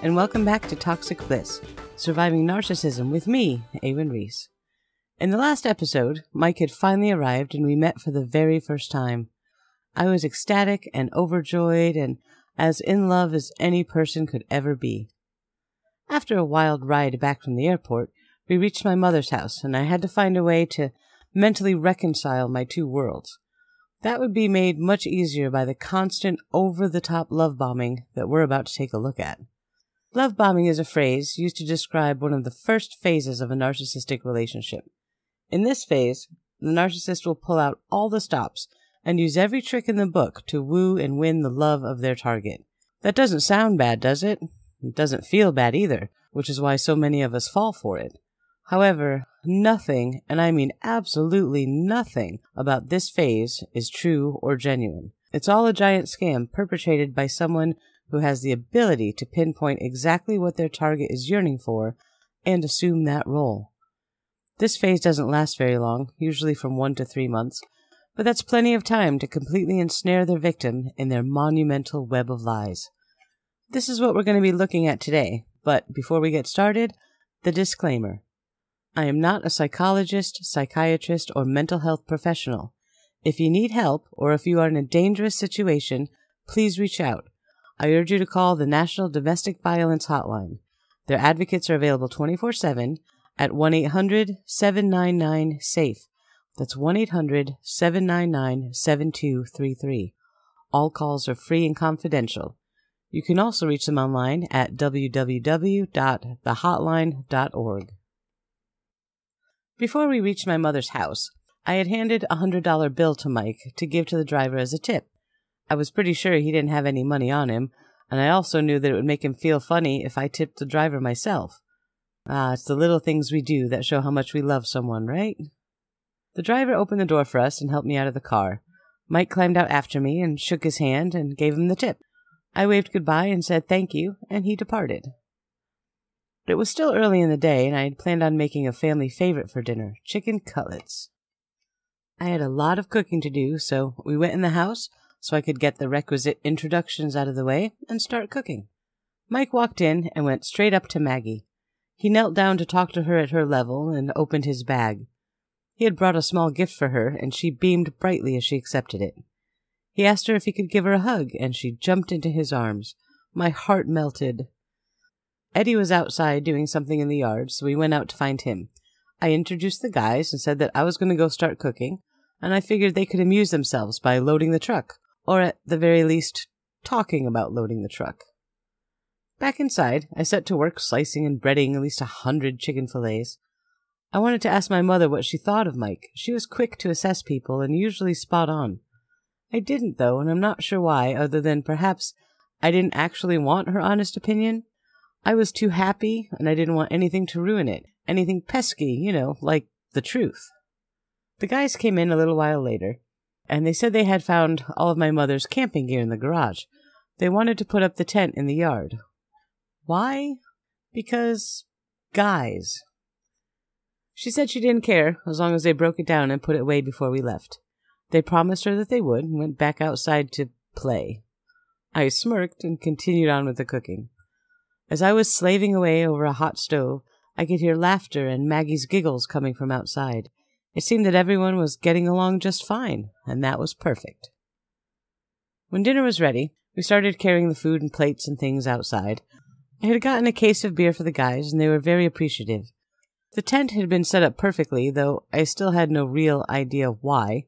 and welcome back to Toxic Bliss Surviving Narcissism with me, Awen Reese. In the last episode, Mike had finally arrived and we met for the very first time. I was ecstatic and overjoyed and as in love as any person could ever be. After a wild ride back from the airport, we reached my mother's house and I had to find a way to mentally reconcile my two worlds. That would be made much easier by the constant over the top love bombing that we're about to take a look at. Love bombing is a phrase used to describe one of the first phases of a narcissistic relationship. In this phase, the narcissist will pull out all the stops and use every trick in the book to woo and win the love of their target. That doesn't sound bad, does it? It doesn't feel bad either, which is why so many of us fall for it. However, nothing, and I mean absolutely nothing, about this phase is true or genuine. It's all a giant scam perpetrated by someone who has the ability to pinpoint exactly what their target is yearning for and assume that role. This phase doesn't last very long, usually from one to three months, but that's plenty of time to completely ensnare their victim in their monumental web of lies. This is what we're going to be looking at today, but before we get started, the disclaimer. I am not a psychologist, psychiatrist, or mental health professional. If you need help or if you are in a dangerous situation, please reach out. I urge you to call the National Domestic Violence Hotline. Their advocates are available 24 7 at 1 800 799 SAFE. That's 1 800 799 7233. All calls are free and confidential. You can also reach them online at www.thehotline.org. Before we reached my mother's house, I had handed a hundred dollar bill to Mike to give to the driver as a tip. I was pretty sure he didn't have any money on him, and I also knew that it would make him feel funny if I tipped the driver myself. Ah, it's the little things we do that show how much we love someone, right? The driver opened the door for us and helped me out of the car. Mike climbed out after me and shook his hand and gave him the tip. I waved goodbye and said thank you, and he departed. But It was still early in the day, and I had planned on making a family favorite for dinner chicken cutlets. I had a lot of cooking to do, so we went in the house so I could get the requisite introductions out of the way and start cooking. Mike walked in and went straight up to Maggie. He knelt down to talk to her at her level and opened his bag. He had brought a small gift for her, and she beamed brightly as she accepted it. He asked her if he could give her a hug, and she jumped into his arms. My heart melted. Eddie was outside doing something in the yard, so we went out to find him. I introduced the guys and said that I was going to go start cooking, and I figured they could amuse themselves by loading the truck, or at the very least, talking about loading the truck. Back inside, I set to work slicing and breading at least a hundred chicken fillets. I wanted to ask my mother what she thought of Mike. She was quick to assess people and usually spot on. I didn't, though, and I'm not sure why, other than perhaps I didn't actually want her honest opinion. I was too happy, and I didn't want anything to ruin it. Anything pesky, you know, like the truth. The guys came in a little while later, and they said they had found all of my mother's camping gear in the garage. They wanted to put up the tent in the yard. Why? Because guys. She said she didn't care as long as they broke it down and put it away before we left. They promised her that they would and went back outside to play. I smirked and continued on with the cooking. As I was slaving away over a hot stove, I could hear laughter and Maggie's giggles coming from outside. It seemed that everyone was getting along just fine, and that was perfect. When dinner was ready, we started carrying the food and plates and things outside. I had gotten a case of beer for the guys, and they were very appreciative. The tent had been set up perfectly, though I still had no real idea why.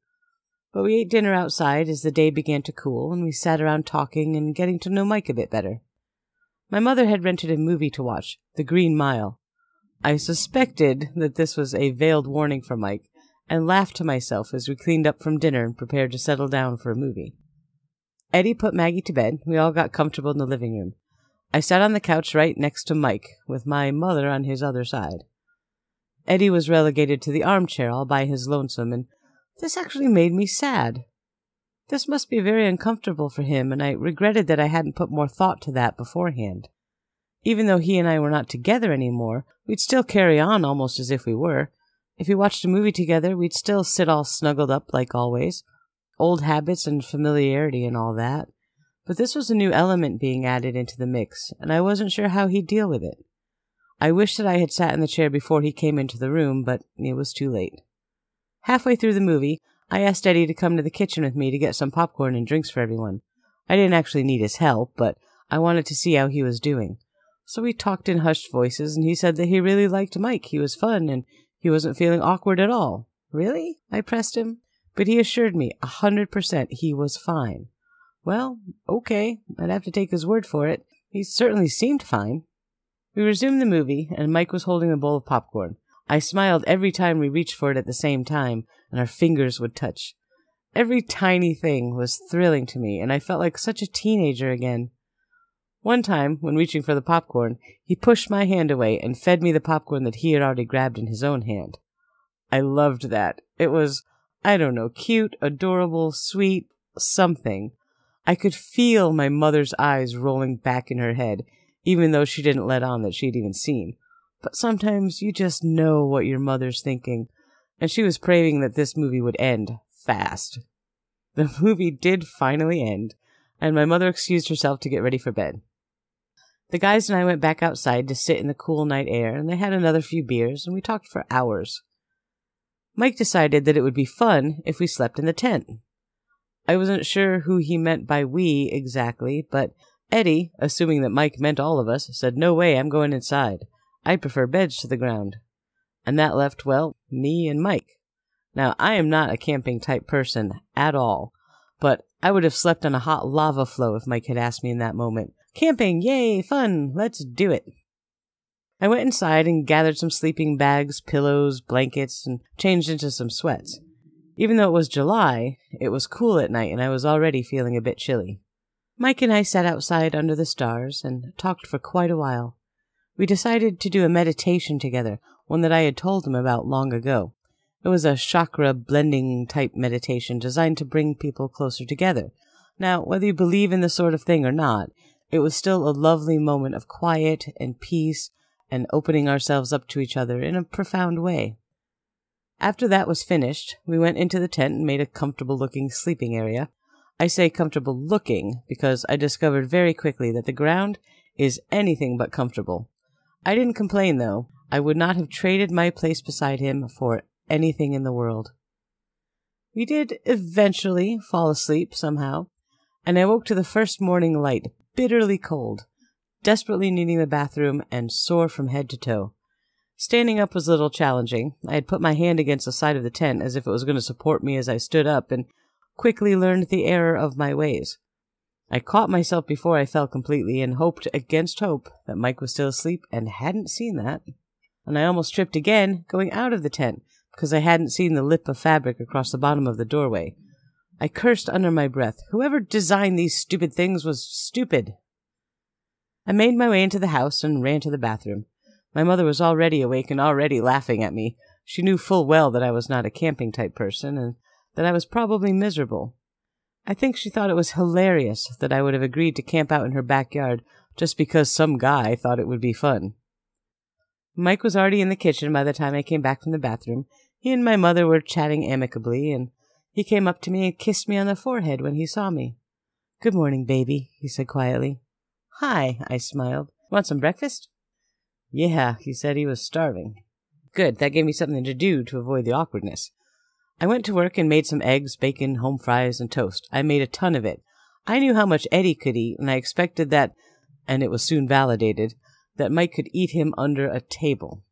But we ate dinner outside as the day began to cool, and we sat around talking and getting to know Mike a bit better. My mother had rented a movie to watch, The Green Mile. I suspected that this was a veiled warning for Mike, and laughed to myself as we cleaned up from dinner and prepared to settle down for a movie. Eddie put Maggie to bed. We all got comfortable in the living room. I sat on the couch right next to Mike, with my mother on his other side. Eddie was relegated to the armchair all by his lonesome, and this actually made me sad. This must be very uncomfortable for him, and I regretted that I hadn't put more thought to that beforehand. Even though he and I were not together any more, we'd still carry on almost as if we were. If we watched a movie together, we'd still sit all snuggled up like always. Old habits and familiarity and all that. But this was a new element being added into the mix, and I wasn't sure how he'd deal with it. I wished that I had sat in the chair before he came into the room, but it was too late. Halfway through the movie, I asked Eddie to come to the kitchen with me to get some popcorn and drinks for everyone. I didn't actually need his help, but I wanted to see how he was doing. So we talked in hushed voices, and he said that he really liked Mike. He was fun, and he wasn't feeling awkward at all. Really? I pressed him. But he assured me a hundred percent he was fine. Well, okay, I'd have to take his word for it. He certainly seemed fine. We resumed the movie, and Mike was holding a bowl of popcorn. I smiled every time we reached for it at the same time, and our fingers would touch. Every tiny thing was thrilling to me, and I felt like such a teenager again. One time, when reaching for the popcorn, he pushed my hand away and fed me the popcorn that he had already grabbed in his own hand. I loved that. It was, I don't know, cute, adorable, sweet, something. I could feel my mother's eyes rolling back in her head, even though she didn't let on that she'd even seen. But sometimes you just know what your mother's thinking, and she was praying that this movie would end fast. The movie did finally end, and my mother excused herself to get ready for bed. The guys and I went back outside to sit in the cool night air, and they had another few beers, and we talked for hours. Mike decided that it would be fun if we slept in the tent. I wasn't sure who he meant by we exactly, but Eddie, assuming that Mike meant all of us, said, No way, I'm going inside. I prefer beds to the ground. And that left, well, me and Mike. Now, I am not a camping type person at all, but I would have slept on a hot lava flow if Mike had asked me in that moment. Camping, yay, fun, let's do it. I went inside and gathered some sleeping bags, pillows, blankets, and changed into some sweats. Even though it was July, it was cool at night and I was already feeling a bit chilly. Mike and I sat outside under the stars and talked for quite a while. We decided to do a meditation together, one that I had told him about long ago. It was a chakra blending type meditation designed to bring people closer together. Now, whether you believe in this sort of thing or not, it was still a lovely moment of quiet and peace and opening ourselves up to each other in a profound way. After that was finished, we went into the tent and made a comfortable looking sleeping area. I say comfortable looking because I discovered very quickly that the ground is anything but comfortable. I didn't complain though. I would not have traded my place beside him for anything in the world. We did eventually fall asleep somehow, and I woke to the first morning light, bitterly cold, desperately needing the bathroom, and sore from head to toe. Standing up was a little challenging. I had put my hand against the side of the tent as if it was going to support me as I stood up, and quickly learned the error of my ways. I caught myself before I fell completely and hoped against hope that Mike was still asleep and hadn't seen that. And I almost tripped again going out of the tent because I hadn't seen the lip of fabric across the bottom of the doorway. I cursed under my breath. Whoever designed these stupid things was stupid. I made my way into the house and ran to the bathroom. My mother was already awake and already laughing at me. She knew full well that I was not a camping type person and that I was probably miserable. I think she thought it was hilarious that I would have agreed to camp out in her backyard just because some guy thought it would be fun. Mike was already in the kitchen by the time I came back from the bathroom. He and my mother were chatting amicably, and he came up to me and kissed me on the forehead when he saw me. Good morning, baby, he said quietly. Hi, I smiled. Want some breakfast? Yeah, he said he was starving. Good, that gave me something to do to avoid the awkwardness. I went to work and made some eggs, bacon, home fries, and toast. I made a ton of it. I knew how much Eddie could eat, and I expected that, and it was soon validated, that Mike could eat him under a table.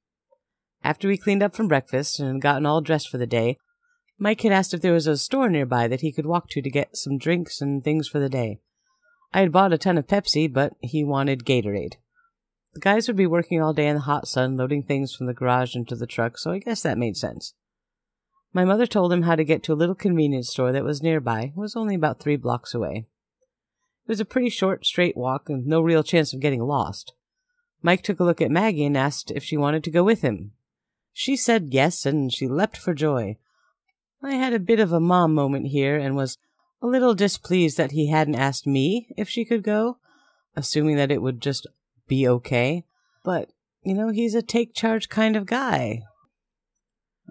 After we cleaned up from breakfast and had gotten all dressed for the day, Mike had asked if there was a store nearby that he could walk to to get some drinks and things for the day. I had bought a ton of Pepsi, but he wanted Gatorade. The guys would be working all day in the hot sun, loading things from the garage into the truck, so I guess that made sense. My mother told him how to get to a little convenience store that was nearby. It was only about three blocks away. It was a pretty short, straight walk, and no real chance of getting lost. Mike took a look at Maggie and asked if she wanted to go with him. She said yes, and she leapt for joy. I had a bit of a mom moment here and was a little displeased that he hadn't asked me if she could go, assuming that it would just be okay. But, you know, he's a take charge kind of guy.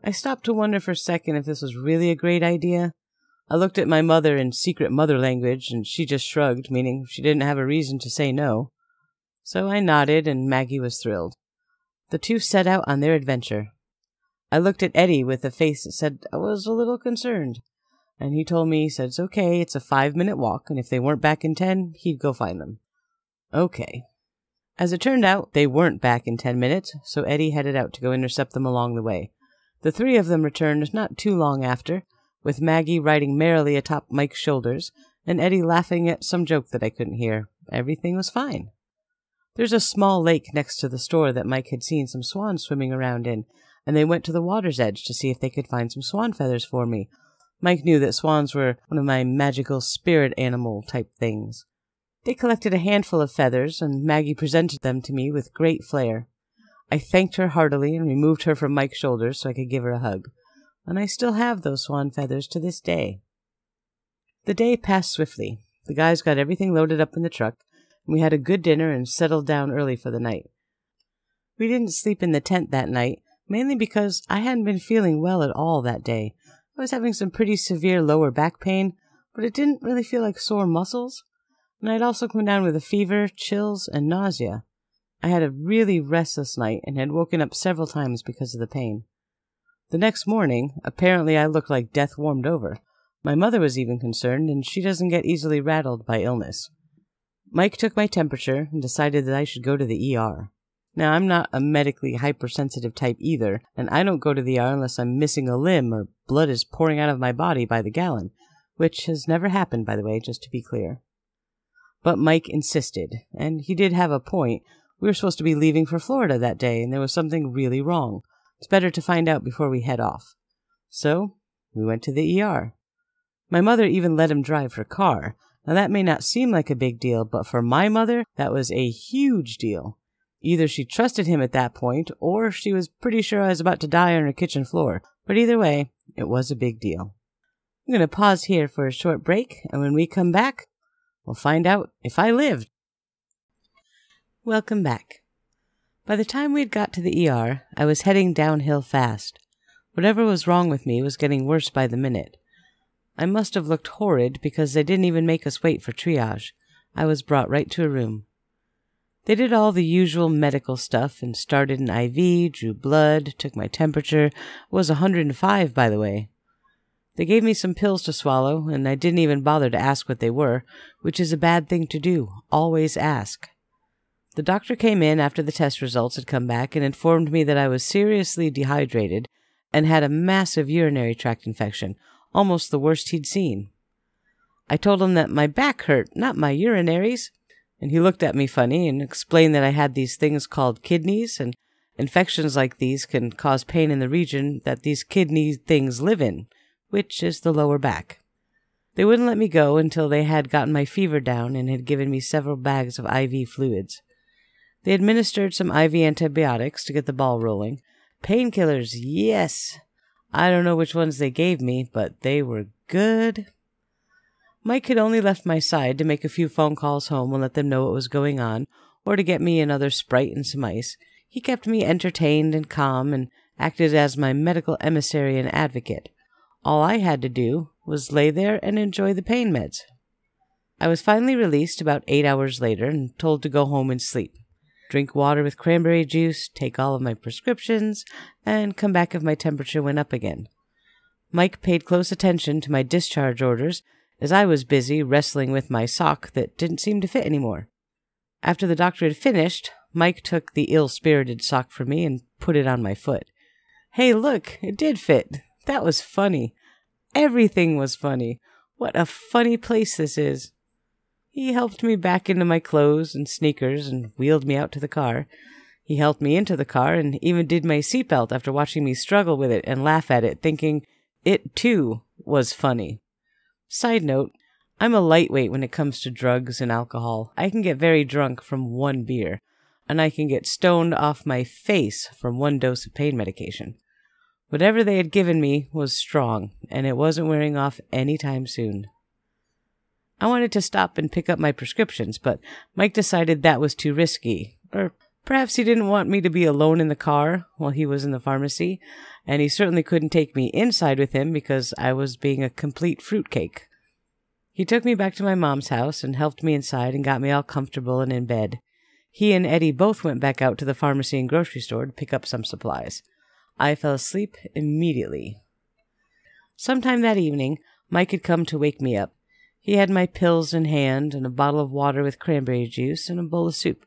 I stopped to wonder for a second if this was really a great idea. I looked at my mother in secret mother language, and she just shrugged, meaning she didn't have a reason to say no. So I nodded, and Maggie was thrilled. The two set out on their adventure. I looked at Eddie with a face that said I was a little concerned. And he told me, he said, it's okay, it's a five minute walk, and if they weren't back in ten, he'd go find them. Okay. As it turned out, they weren't back in ten minutes, so Eddie headed out to go intercept them along the way. The three of them returned not too long after, with Maggie riding merrily atop Mike's shoulders, and Eddie laughing at some joke that I couldn't hear. Everything was fine. There's a small lake next to the store that Mike had seen some swans swimming around in, and they went to the water's edge to see if they could find some swan feathers for me. Mike knew that swans were one of my magical spirit animal type things. They collected a handful of feathers, and Maggie presented them to me with great flair. I thanked her heartily and removed her from Mike's shoulders so I could give her a hug. And I still have those swan feathers to this day. The day passed swiftly. The guys got everything loaded up in the truck, and we had a good dinner and settled down early for the night. We didn't sleep in the tent that night, mainly because I hadn't been feeling well at all that day. I was having some pretty severe lower back pain, but it didn't really feel like sore muscles. And I'd also come down with a fever, chills, and nausea. I had a really restless night and had woken up several times because of the pain. The next morning, apparently I looked like death warmed over. My mother was even concerned, and she doesn't get easily rattled by illness. Mike took my temperature and decided that I should go to the ER. Now, I'm not a medically hypersensitive type either, and I don't go to the ER unless I'm missing a limb or blood is pouring out of my body by the gallon, which has never happened, by the way, just to be clear. But Mike insisted, and he did have a point we were supposed to be leaving for Florida that day, and there was something really wrong. It's better to find out before we head off. So, we went to the ER. My mother even let him drive her car. Now, that may not seem like a big deal, but for my mother, that was a huge deal. Either she trusted him at that point, or she was pretty sure I was about to die on her kitchen floor. But either way, it was a big deal. I'm going to pause here for a short break, and when we come back, we'll find out if I lived. Welcome back. By the time we'd got to the ER, I was heading downhill fast. Whatever was wrong with me was getting worse by the minute. I must have looked horrid because they didn't even make us wait for triage. I was brought right to a room. They did all the usual medical stuff and started an IV, drew blood, took my temperature, was a 105 by the way. They gave me some pills to swallow, and I didn't even bother to ask what they were, which is a bad thing to do. Always ask. The doctor came in after the test results had come back and informed me that I was seriously dehydrated and had a massive urinary tract infection, almost the worst he'd seen. I told him that my back hurt, not my urinaries, and he looked at me funny and explained that I had these things called kidneys, and infections like these can cause pain in the region that these kidney things live in, which is the lower back. They wouldn't let me go until they had gotten my fever down and had given me several bags of IV fluids. They administered some IV antibiotics to get the ball rolling. Painkillers, yes. I don't know which ones they gave me, but they were good. Mike had only left my side to make a few phone calls home and let them know what was going on, or to get me another Sprite and some ice. He kept me entertained and calm and acted as my medical emissary and advocate. All I had to do was lay there and enjoy the pain meds. I was finally released about eight hours later and told to go home and sleep drink water with cranberry juice, take all of my prescriptions, and come back if my temperature went up again. Mike paid close attention to my discharge orders as I was busy wrestling with my sock that didn't seem to fit anymore. After the doctor had finished, Mike took the ill spirited sock from me and put it on my foot. Hey, look, it did fit. That was funny. Everything was funny. What a funny place this is. He helped me back into my clothes and sneakers and wheeled me out to the car. He helped me into the car and even did my seatbelt after watching me struggle with it and laugh at it, thinking it too was funny. Side note, I'm a lightweight when it comes to drugs and alcohol. I can get very drunk from one beer, and I can get stoned off my face from one dose of pain medication. Whatever they had given me was strong, and it wasn't wearing off any time soon. I wanted to stop and pick up my prescriptions, but Mike decided that was too risky. Or perhaps he didn't want me to be alone in the car while he was in the pharmacy, and he certainly couldn't take me inside with him because I was being a complete fruitcake. He took me back to my mom's house and helped me inside and got me all comfortable and in bed. He and Eddie both went back out to the pharmacy and grocery store to pick up some supplies. I fell asleep immediately. Sometime that evening, Mike had come to wake me up. He had my pills in hand and a bottle of water with cranberry juice and a bowl of soup.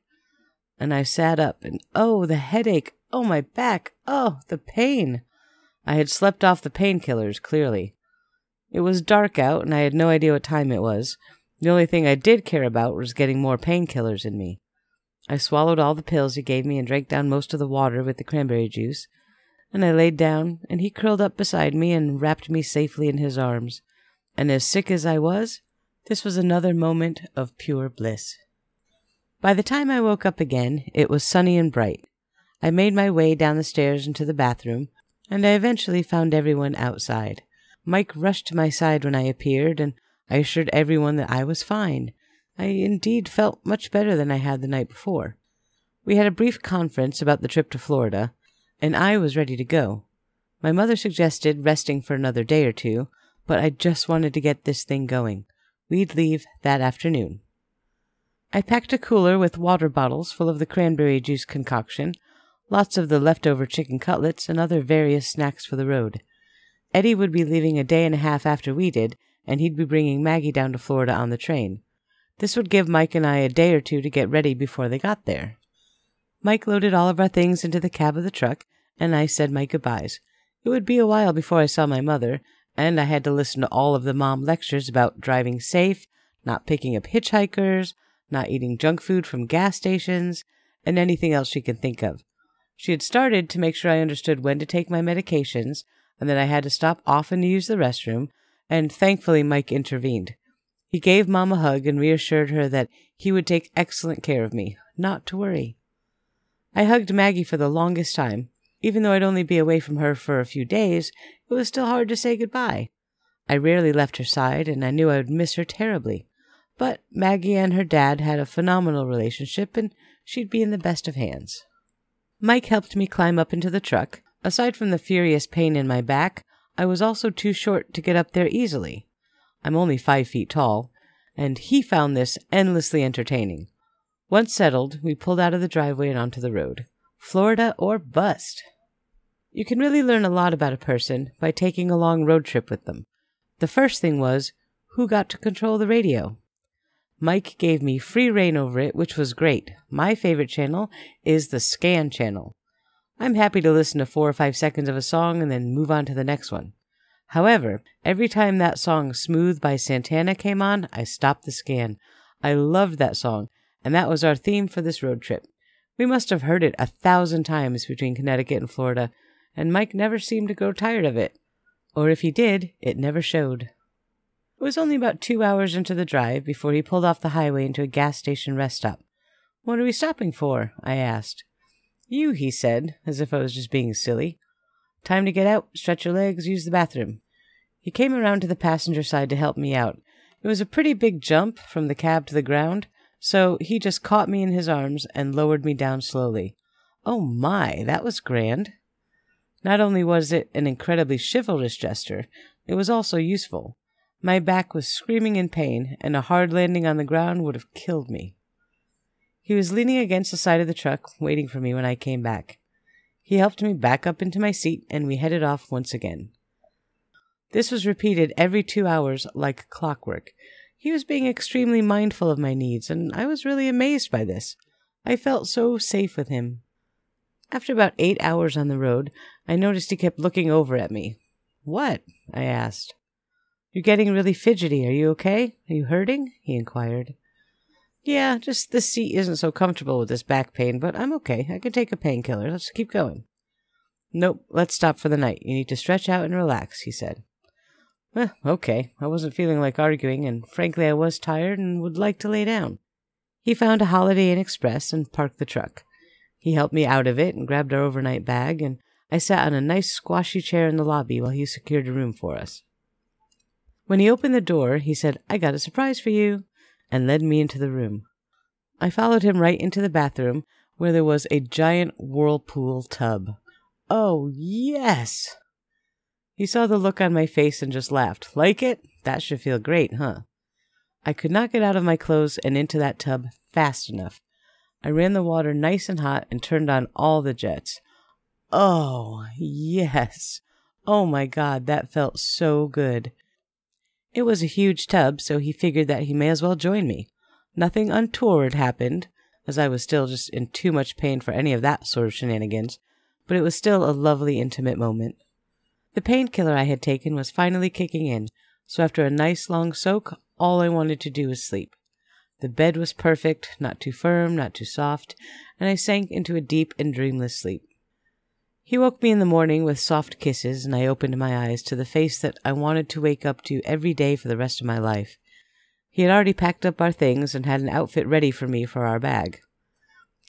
And I sat up, and oh, the headache! Oh, my back! Oh, the pain! I had slept off the painkillers, clearly. It was dark out, and I had no idea what time it was. The only thing I did care about was getting more painkillers in me. I swallowed all the pills he gave me and drank down most of the water with the cranberry juice. And I laid down, and he curled up beside me and wrapped me safely in his arms. And as sick as I was, this was another moment of pure bliss. By the time I woke up again, it was sunny and bright. I made my way down the stairs into the bathroom, and I eventually found everyone outside. Mike rushed to my side when I appeared, and I assured everyone that I was fine. I indeed felt much better than I had the night before. We had a brief conference about the trip to Florida, and I was ready to go. My mother suggested resting for another day or two, but I just wanted to get this thing going. We'd leave that afternoon. I packed a cooler with water bottles full of the cranberry juice concoction, lots of the leftover chicken cutlets, and other various snacks for the road. Eddie would be leaving a day and a half after we did, and he'd be bringing Maggie down to Florida on the train. This would give Mike and I a day or two to get ready before they got there. Mike loaded all of our things into the cab of the truck, and I said my goodbyes. It would be a while before I saw my mother, and I had to listen to all of the mom lectures about driving safe, not picking up hitchhikers, not eating junk food from gas stations, and anything else she could think of. She had started to make sure I understood when to take my medications, and that I had to stop often to use the restroom, and thankfully Mike intervened. He gave Mom a hug and reassured her that he would take excellent care of me, not to worry. I hugged Maggie for the longest time. Even though I'd only be away from her for a few days, it was still hard to say goodbye. I rarely left her side, and I knew I would miss her terribly. But Maggie and her dad had a phenomenal relationship, and she'd be in the best of hands. Mike helped me climb up into the truck. Aside from the furious pain in my back, I was also too short to get up there easily. I'm only five feet tall, and he found this endlessly entertaining. Once settled, we pulled out of the driveway and onto the road. Florida or bust. You can really learn a lot about a person by taking a long road trip with them. The first thing was who got to control the radio? Mike gave me free reign over it, which was great. My favorite channel is the Scan channel. I'm happy to listen to four or five seconds of a song and then move on to the next one. However, every time that song Smooth by Santana came on, I stopped the scan. I loved that song, and that was our theme for this road trip. We must have heard it a thousand times between Connecticut and Florida, and Mike never seemed to grow tired of it. Or if he did, it never showed. It was only about two hours into the drive before he pulled off the highway into a gas station rest stop. What are we stopping for? I asked. You, he said, as if I was just being silly. Time to get out, stretch your legs, use the bathroom. He came around to the passenger side to help me out. It was a pretty big jump from the cab to the ground, so he just caught me in his arms and lowered me down slowly. Oh my, that was grand. Not only was it an incredibly chivalrous gesture, it was also useful. My back was screaming in pain, and a hard landing on the ground would have killed me. He was leaning against the side of the truck, waiting for me when I came back. He helped me back up into my seat, and we headed off once again. This was repeated every two hours like clockwork. He was being extremely mindful of my needs, and I was really amazed by this. I felt so safe with him. After about eight hours on the road, I noticed he kept looking over at me. What? I asked. You're getting really fidgety. Are you okay? Are you hurting? he inquired. Yeah, just the seat isn't so comfortable with this back pain, but I'm okay. I can take a painkiller. Let's keep going. Nope, let's stop for the night. You need to stretch out and relax, he said. Eh, okay. I wasn't feeling like arguing, and frankly, I was tired and would like to lay down. He found a Holiday Inn Express and parked the truck. He helped me out of it and grabbed our overnight bag, and I sat on a nice squashy chair in the lobby while he secured a room for us. When he opened the door, he said, I got a surprise for you, and led me into the room. I followed him right into the bathroom, where there was a giant whirlpool tub. Oh, yes! He saw the look on my face and just laughed. Like it? That should feel great, huh? I could not get out of my clothes and into that tub fast enough. I ran the water nice and hot and turned on all the jets. Oh, yes. Oh my God, that felt so good. It was a huge tub, so he figured that he may as well join me. Nothing untoward happened, as I was still just in too much pain for any of that sort of shenanigans, but it was still a lovely intimate moment. The painkiller I had taken was finally kicking in, so after a nice long soak, all I wanted to do was sleep. The bed was perfect, not too firm, not too soft, and I sank into a deep and dreamless sleep. He woke me in the morning with soft kisses, and I opened my eyes to the face that I wanted to wake up to every day for the rest of my life. He had already packed up our things and had an outfit ready for me for our bag.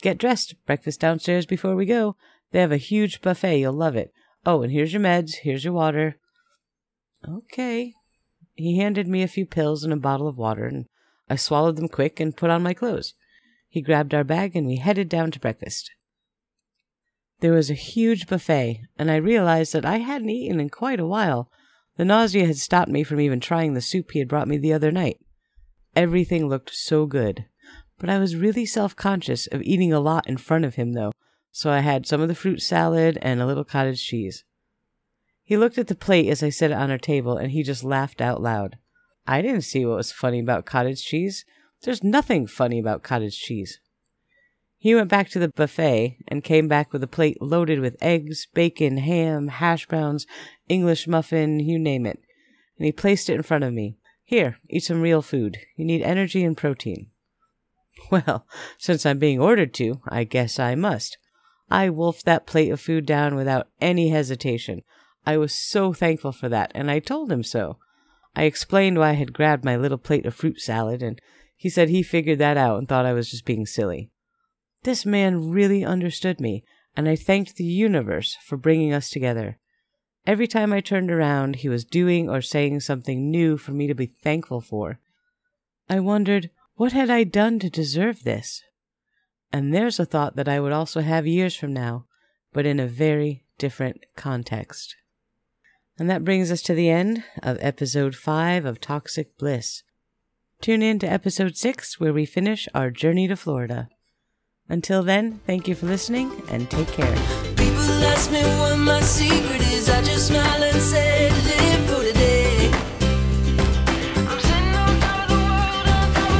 Get dressed, breakfast downstairs before we go. They have a huge buffet, you'll love it. Oh, and here's your meds, here's your water. Okay. He handed me a few pills and a bottle of water, and I swallowed them quick and put on my clothes. He grabbed our bag and we headed down to breakfast. There was a huge buffet, and I realized that I hadn't eaten in quite a while. The nausea had stopped me from even trying the soup he had brought me the other night. Everything looked so good, but I was really self conscious of eating a lot in front of him, though, so I had some of the fruit salad and a little cottage cheese. He looked at the plate as I set it on our table and he just laughed out loud. I didn't see what was funny about cottage cheese. There's nothing funny about cottage cheese. He went back to the buffet and came back with a plate loaded with eggs, bacon, ham, hash browns, English muffin, you name it. And he placed it in front of me. Here, eat some real food. You need energy and protein. Well, since I'm being ordered to, I guess I must. I wolfed that plate of food down without any hesitation. I was so thankful for that, and I told him so. I explained why I had grabbed my little plate of fruit salad, and he said he figured that out and thought I was just being silly. This man really understood me, and I thanked the universe for bringing us together. Every time I turned around, he was doing or saying something new for me to be thankful for. I wondered, what had I done to deserve this? And there's a thought that I would also have years from now, but in a very different context. And that brings us to the end of episode 5 of Toxic Bliss. Tune in to episode 6 where we finish our journey to Florida. Until then, thank you for listening and take care. People ask me what my secret is. I just smile and say, live for today.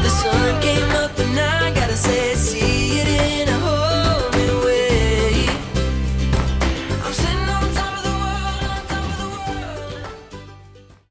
The sun came up